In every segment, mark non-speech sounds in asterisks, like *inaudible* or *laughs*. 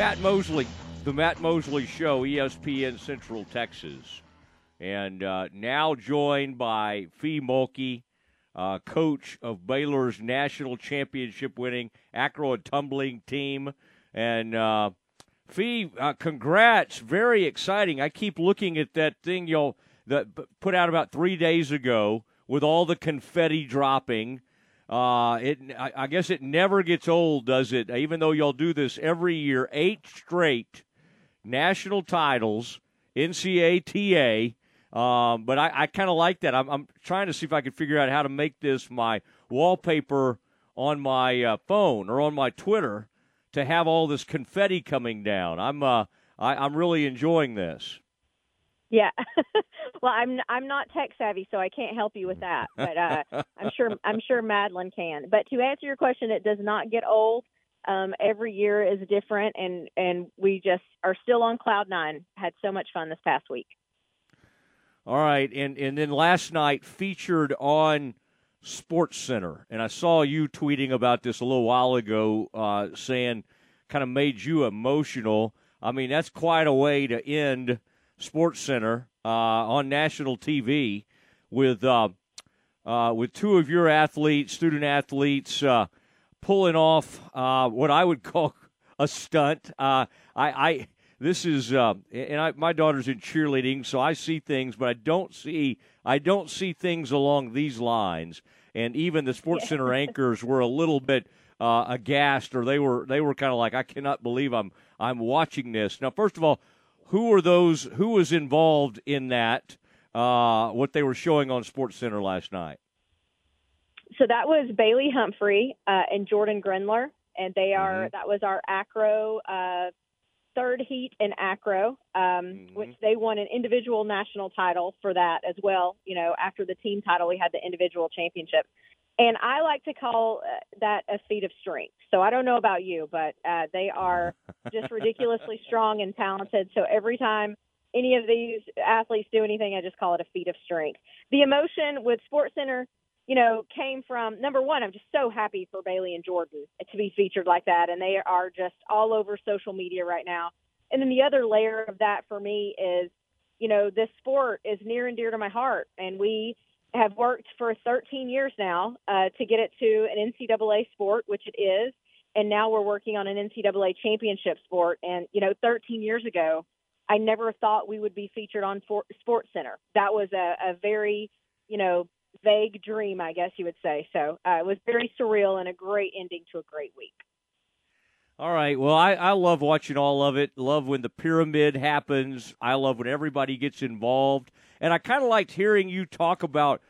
Matt Mosley, the Matt Mosley Show, ESPN Central Texas. And uh, now joined by Fee Mulkey, uh, coach of Baylor's national championship winning acro and tumbling team. And uh, Fee, uh, congrats. Very exciting. I keep looking at that thing y'all that put out about three days ago with all the confetti dropping. Uh, it, I, I guess it never gets old, does it? Even though y'all do this every year, eight straight national titles, NCATA. Um, but I, I kind of like that. I'm, I'm, trying to see if I can figure out how to make this my wallpaper on my uh, phone or on my Twitter to have all this confetti coming down. I'm uh, I, I'm really enjoying this. Yeah. *laughs* well, I'm I'm not tech savvy, so I can't help you with that. But uh, *laughs* I'm sure I'm sure Madeline can. But to answer your question, it does not get old. Um, every year is different, and and we just are still on cloud nine. Had so much fun this past week. All right, and and then last night featured on Sports Center, and I saw you tweeting about this a little while ago, uh, saying kind of made you emotional. I mean, that's quite a way to end Sports Center uh, on national TV with uh, uh, with two of your athletes, student athletes, uh, pulling off uh, what I would *laughs* call a stunt. Uh, I, I this is and I, my daughter's in cheerleading, so I see things, but I don't see I don't see things along these lines. And even the Sports Center *laughs* anchors were a little bit aghast, or they were they were kind of like, I cannot believe I'm I'm watching this. Now, first of all, who were those? Who was involved in that? Uh, what they were showing on Sports Center last night. So that was Bailey Humphrey uh, and Jordan Grindler, and they are mm-hmm. that was our acro uh, third heat in acro, um, mm-hmm. which they won an individual national title for that as well. You know, after the team title, we had the individual championship. And I like to call uh, that a feat of strength. So I don't know about you, but uh, they are *laughs* just ridiculously strong and talented. So every time any of these athletes do anything, I just call it a feat of strength. The emotion with Sports Center, you know, came from number one, I'm just so happy for Bailey and Jordan to be featured like that. And they are just all over social media right now. And then the other layer of that for me is, you know, this sport is near and dear to my heart. And we, have worked for 13 years now uh, to get it to an NCAA sport, which it is, and now we're working on an NCAA championship sport. And you know, 13 years ago, I never thought we would be featured on for- Sports Center. That was a, a very, you know, vague dream, I guess you would say. So uh, it was very surreal and a great ending to a great week. All right. Well, I, I love watching all of it. Love when the pyramid happens. I love when everybody gets involved. And I kind of liked hearing you talk about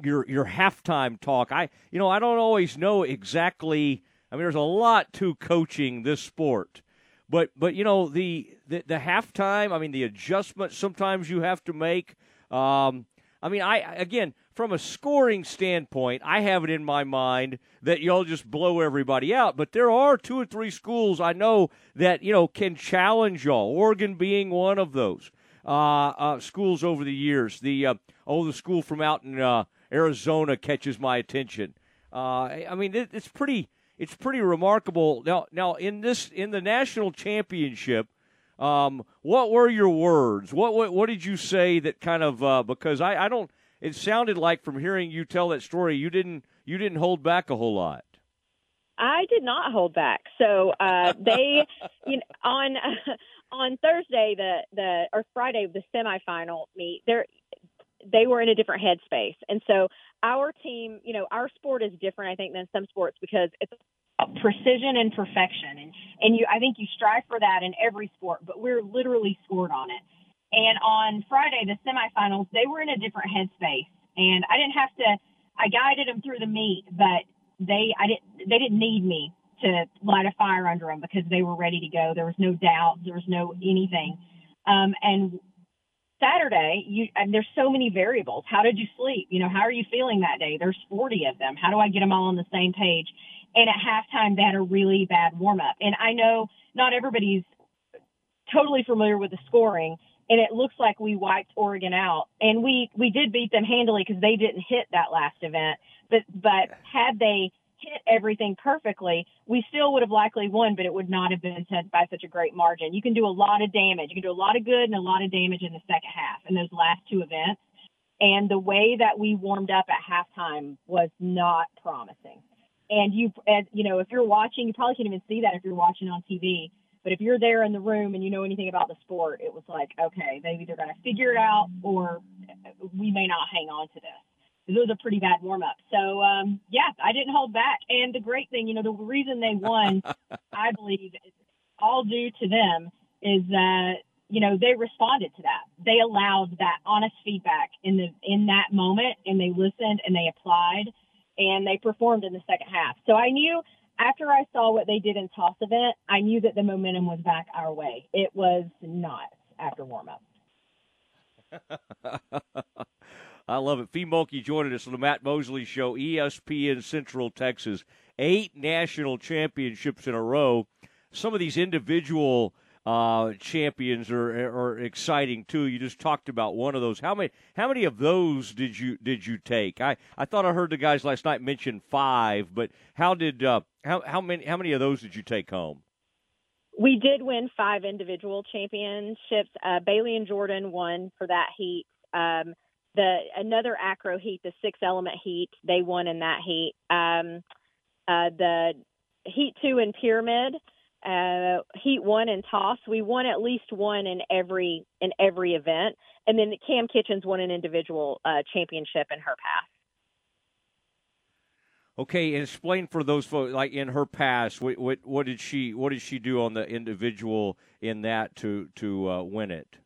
your your halftime talk. I you know I don't always know exactly. I mean, there's a lot to coaching this sport, but but you know the the, the halftime. I mean, the adjustments sometimes you have to make. Um, I mean, I again from a scoring standpoint, I have it in my mind that y'all just blow everybody out. But there are two or three schools I know that you know can challenge y'all. Oregon being one of those uh, uh, schools over the years. The uh, oh, the school from out in uh, Arizona catches my attention. Uh, I mean, it, it's pretty it's pretty remarkable. Now, now in this in the national championship. Um, what were your words? What, what what did you say that kind of uh, because I, I don't it sounded like from hearing you tell that story, you didn't you didn't hold back a whole lot. I did not hold back. So uh, they, *laughs* you know, on *laughs* on Thursday, the the or Friday, the semifinal meet, they they were in a different headspace, and so our team, you know, our sport is different, I think, than some sports because it's precision and perfection, and and you, I think you strive for that in every sport, but we're literally scored on it. And on Friday, the semifinals, they were in a different headspace, and I didn't have to. I guided them through the meet, but they I didn't they didn't need me to light a fire under them because they were ready to go. There was no doubt. There was no anything. Um, and Saturday, you and there's so many variables. How did you sleep? You know, how are you feeling that day? There's 40 of them. How do I get them all on the same page? And at halftime, they had a really bad warm up. And I know not everybody's totally familiar with the scoring and it looks like we wiped Oregon out. And we we did beat them handily because they didn't hit that last event. But but had they hit everything perfectly, we still would have likely won, but it would not have been by such a great margin. You can do a lot of damage. You can do a lot of good and a lot of damage in the second half in those last two events. And the way that we warmed up at halftime was not promising. And you, as you know, if you're watching, you probably can't even see that if you're watching on TV. But if you're there in the room and you know anything about the sport, it was like, okay, they've either got to figure it out or we may not hang on to this it was a pretty bad warm up. So um, yeah, I didn't hold back. And the great thing, you know, the reason they won, *laughs* I believe, all due to them is that you know they responded to that. They allowed that honest feedback in the in that moment, and they listened and they applied, and they performed in the second half. So I knew after I saw what they did in toss event, I knew that the momentum was back our way. It was not after warm up. *laughs* I love it. Fee Mulkey joining us on the Matt Mosley Show, ESPN Central Texas. Eight national championships in a row. Some of these individual uh, champions are, are exciting too. You just talked about one of those. How many how many of those did you did you take? I, I thought I heard the guys last night mention five, but how did uh, how how many how many of those did you take home? We did win five individual championships. Uh, Bailey and Jordan won for that heat. Um, the another acro heat, the six element heat, they won in that heat. Um, uh, the heat two in pyramid, uh, heat one in toss, we won at least one in every in every event, and then Cam Kitchens won an individual uh, championship in her pass. Okay, and explain for those folks, like in her past, what, what, what did she what did she do on the individual in that to to uh, win it?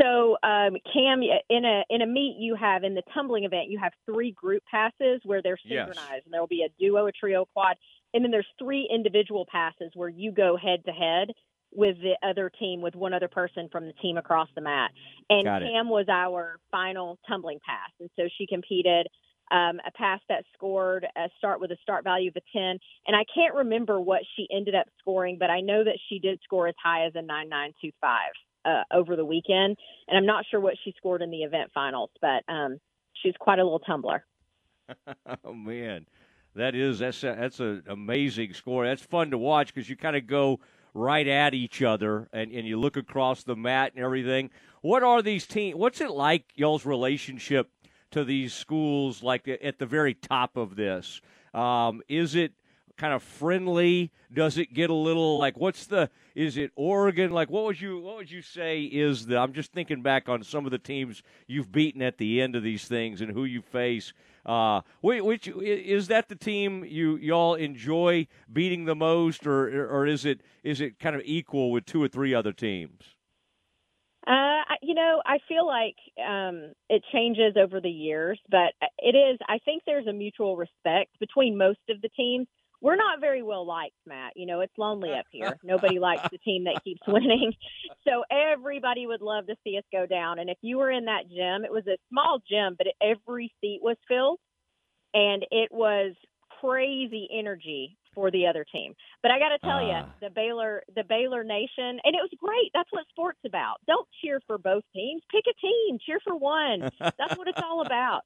So, um, Cam, in a in a meet, you have in the tumbling event, you have three group passes where they're synchronized, yes. and there will be a duo, a trio, quad, and then there's three individual passes where you go head to head with the other team, with one other person from the team across the mat. And Cam was our final tumbling pass, and so she competed um, a pass that scored a start with a start value of a 10. And I can't remember what she ended up scoring, but I know that she did score as high as a 9925 uh, over the weekend, and I'm not sure what she scored in the event finals, but um, she's quite a little tumbler. *laughs* oh man, that is that's that's an amazing score. That's fun to watch because you kind of go right at each other and, and you look across the mat and everything. What are these teams? What's it like, y'all's relationship to these schools? Like at the very top of this, um, is it? kind of friendly? Does it get a little like what's the is it Oregon? Like what would you what would you say is the I'm just thinking back on some of the teams you've beaten at the end of these things and who you face. Uh, which is that the team you y'all enjoy beating the most, or or is it is it kind of equal with two or three other teams? Uh, you know, I feel like um, it changes over the years, but it is. I think there's a mutual respect between most of the teams we're not very well liked, Matt. You know, it's lonely up here. Nobody likes the team that keeps *laughs* winning. So everybody would love to see us go down. And if you were in that gym, it was a small gym, but every seat was filled and it was crazy energy for the other team. But I got to tell uh. you, ah. the Baylor, the Baylor Nation, and it was great. That's what sports about. Don't cheer for both teams. Pick a team. Cheer for one. *laughs* That's what it's all about.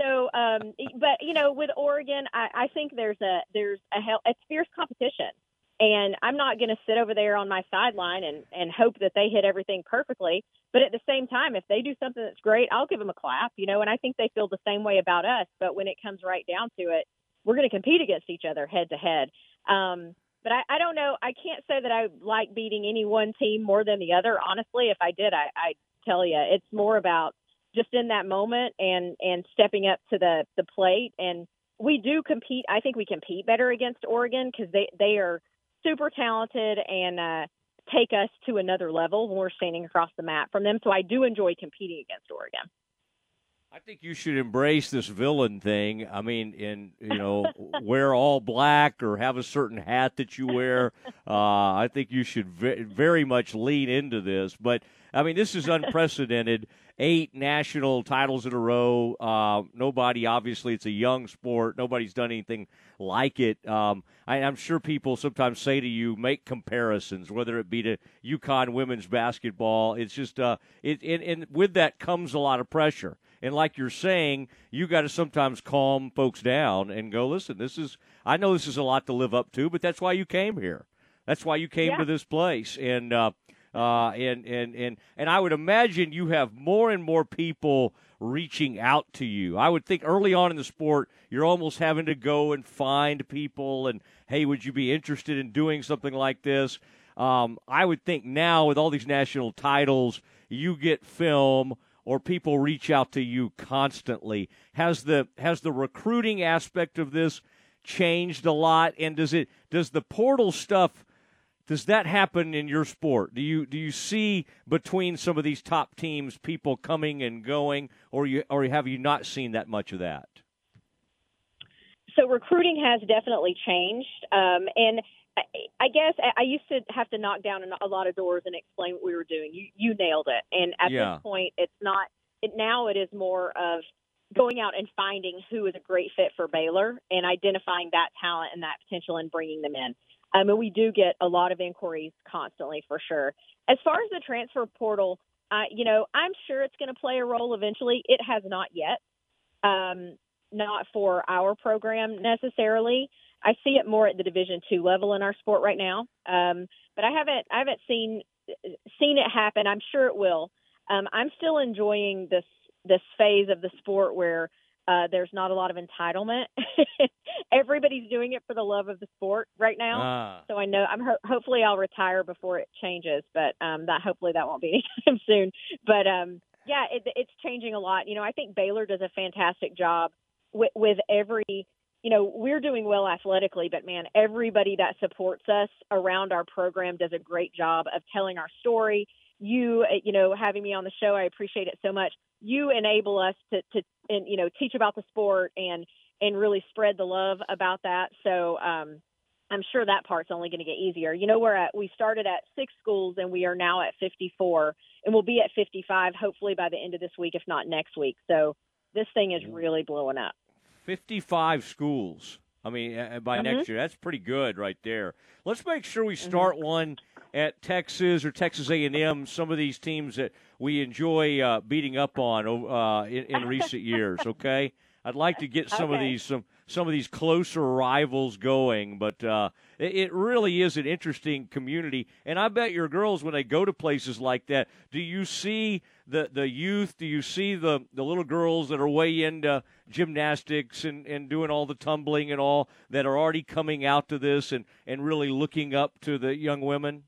So, um, but you know, with Oregon, I, I think there's a there's a hell, it's fierce competition. And I'm not going to sit over there on my sideline and, and hope that they hit everything perfectly. But at the same time, if they do something that's great, I'll give them a clap, you know, and I think they feel the same way about us. But when it comes right down to it, we're going to compete against each other head to head. Um, but I, I don't know. I can't say that I like beating any one team more than the other. Honestly, if I did, I, I tell you, it's more about just in that moment and and stepping up to the the plate. And we do compete. I think we compete better against Oregon because they they are super talented and uh, take us to another level when we're standing across the mat from them. So I do enjoy competing against Oregon. I think you should embrace this villain thing. I mean, in you know, wear all black or have a certain hat that you wear. Uh, I think you should ve- very much lean into this. But I mean, this is unprecedented. Eight national titles in a row. Uh, nobody, obviously, it's a young sport. Nobody's done anything like it. Um, I, am sure people sometimes say to you, make comparisons, whether it be to UConn women's basketball. It's just, uh, it, and, and with that comes a lot of pressure and like you're saying, you got to sometimes calm folks down and go, listen, this is I know this is a lot to live up to, but that's why you came here. That's why you came yeah. to this place, and uh, uh, and and and and I would imagine you have more and more people reaching out to you. I would think early on in the sport, you're almost having to go and find people and hey, would you be interested in doing something like this? Um, I would think now with all these national titles, you get film or people reach out to you constantly. Has the has the recruiting aspect of this changed a lot? And does it does the portal stuff does that happen in your sport? Do you do you see between some of these top teams people coming and going, or you or have you not seen that much of that? So recruiting has definitely changed, um, and I, I guess I used to have to knock down a lot of doors and explain what we were doing. You you nailed it, and at yeah. this point, it's not. It, now it is more of going out and finding who is a great fit for Baylor and identifying that talent and that potential and bringing them in. Um, and we do get a lot of inquiries constantly for sure. As far as the transfer portal, uh, you know, I'm sure it's going to play a role eventually. It has not yet, um, not for our program necessarily. I see it more at the Division two level in our sport right now, um, but I haven't I haven't seen seen it happen. I'm sure it will. Um, I'm still enjoying this this phase of the sport where uh, there's not a lot of entitlement. *laughs* Everybody's doing it for the love of the sport right now. Ah. So I know I'm ho- hopefully I'll retire before it changes, but um, that hopefully that won't be *laughs* anytime soon. But um, yeah, it, it's changing a lot. You know, I think Baylor does a fantastic job with, with every. You know, we're doing well athletically, but man, everybody that supports us around our program does a great job of telling our story. You uh, you know having me on the show i appreciate it so much. You enable us to to and you know teach about the sport and and really spread the love about that. So um i'm sure that part's only going to get easier. You know we're at we started at six schools and we are now at 54 and we'll be at 55 hopefully by the end of this week if not next week. So this thing is really blowing up 55 schools i mean by mm-hmm. next year that's pretty good right there let's make sure we start mm-hmm. one at Texas or Texas A&M, some of these teams that we enjoy uh, beating up on uh, in, in, recent *laughs* years. Okay, I'd like to get some okay. of these some some of these closer rivals going, but uh, it, it, really is an interesting community. And I bet your girls, when they go to places like that, do you see the the youth? Do you see the the little girls that are way into gymnastics and, and doing all the tumbling and all that are already coming out to this and, and really looking up to the young women?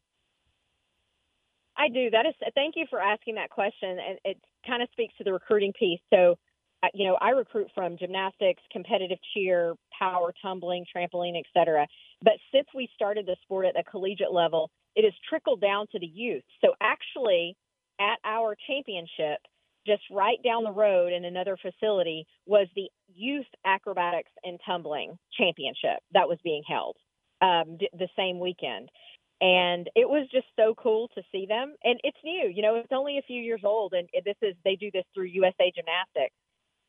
I do. That is. Thank you for asking that question, and it kind of speaks to the recruiting piece. So, uh, you know, I recruit from gymnastics, competitive cheer, power, tumbling, trampoline, etc. But since we started the sport at the collegiate level, it has trickled down to the youth. So, actually, at our championship, just right down the road in another facility, was the youth acrobatics and tumbling championship that was being held um, the same weekend. And it was just so cool to see them. And it's new you know it's only a few years old and this is they do this through usa gymnastics.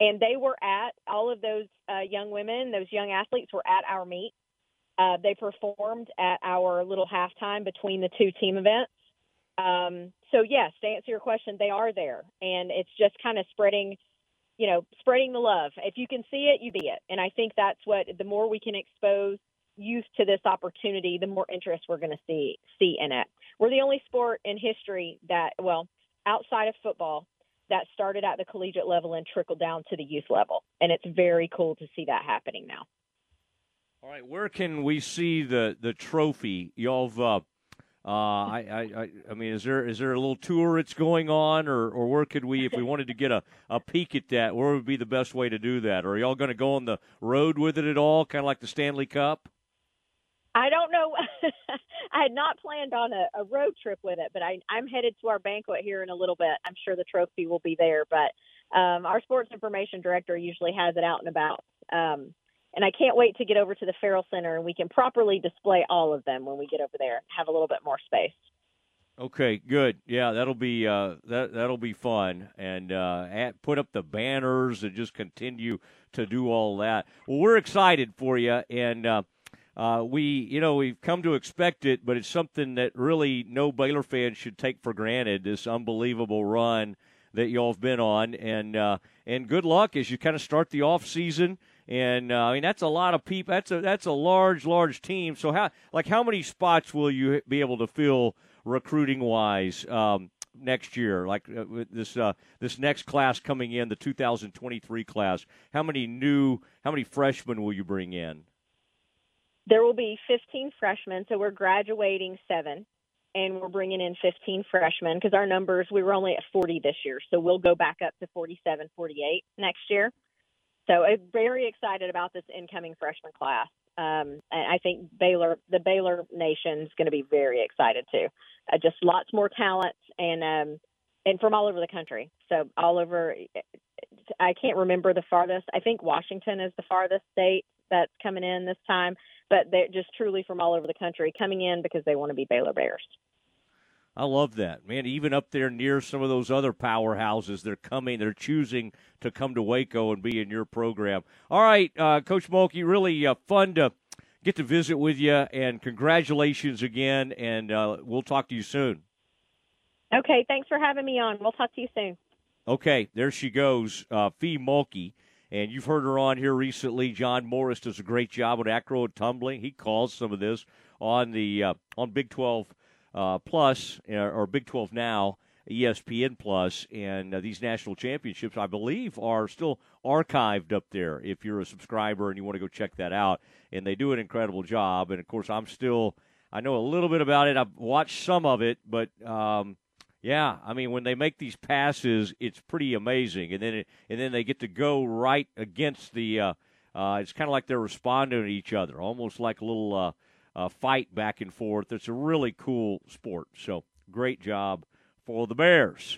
And they were at all of those uh, young women those young athletes were at our meet. Uh, they performed at our little halftime between the two team events um, so yes to answer your question they are there and it's just kind of spreading you know spreading the love if you can see it you be it and i think that's what the more we can expose youth to this opportunity, the more interest we're going to see see in it. We're the only sport in history that, well, outside of football, that started at the collegiate level and trickled down to the youth level, and it's very cool to see that happening now. All right, where can we see the the trophy? Y'all've, uh, uh, I, I, I mean, is there is there a little tour that's going on, or, or where could we, if we wanted to get a, a peek at that, where would be the best way to do that? Or are y'all going to go on the road with it at all, kind of like the Stanley Cup? I don't know. *laughs* I had not planned on a, a road trip with it, but I, I'm headed to our banquet here in a little bit. I'm sure the trophy will be there, but um, our sports information director usually has it out and about. Um, and I can't wait to get over to the Ferrell Center and we can properly display all of them when we get over there. Have a little bit more space. Okay, good. Yeah, that'll be uh, that that'll be fun, and uh, at, put up the banners and just continue to do all that. Well, we're excited for you, and uh, uh, we, you know, we've come to expect it, but it's something that really no Baylor fan should take for granted. This unbelievable run that y'all have been on, and uh, and good luck as you kind of start the off season. And uh, I mean that's a lot of people. That's a that's a large large team. So how like how many spots will you be able to fill recruiting wise um, next year? Like uh, this uh, this next class coming in, the 2023 class. How many new how many freshmen will you bring in? There will be 15 freshmen, so we're graduating seven, and we're bringing in 15 freshmen because our numbers, we were only at 40 this year, so we'll go back up to 47, 48 next year. So I'm very excited about this incoming freshman class. Um, and I think Baylor, the Baylor Nation is going to be very excited too. Uh, just lots more talent and um, and from all over the country. So all over, I can't remember the farthest. I think Washington is the farthest state that's coming in this time, but they're just truly from all over the country coming in because they want to be Baylor Bears. I love that, man. Even up there near some of those other powerhouses, they're coming, they're choosing to come to Waco and be in your program. All right, uh, Coach Mulkey, really uh, fun to get to visit with you, and congratulations again, and uh, we'll talk to you soon. Okay, thanks for having me on. We'll talk to you soon. Okay, there she goes, uh, Fee Mulkey. And you've heard her on here recently. John Morris does a great job with acro and tumbling. He calls some of this on the uh, on Big Twelve uh, Plus uh, or Big Twelve Now, ESPN Plus, and uh, these national championships, I believe, are still archived up there. If you're a subscriber and you want to go check that out, and they do an incredible job. And of course, I'm still I know a little bit about it. I've watched some of it, but um, yeah, I mean when they make these passes, it's pretty amazing, and then it, and then they get to go right against the. Uh, uh, it's kind of like they're responding to each other, almost like a little uh, uh, fight back and forth. It's a really cool sport. So great job for the Bears.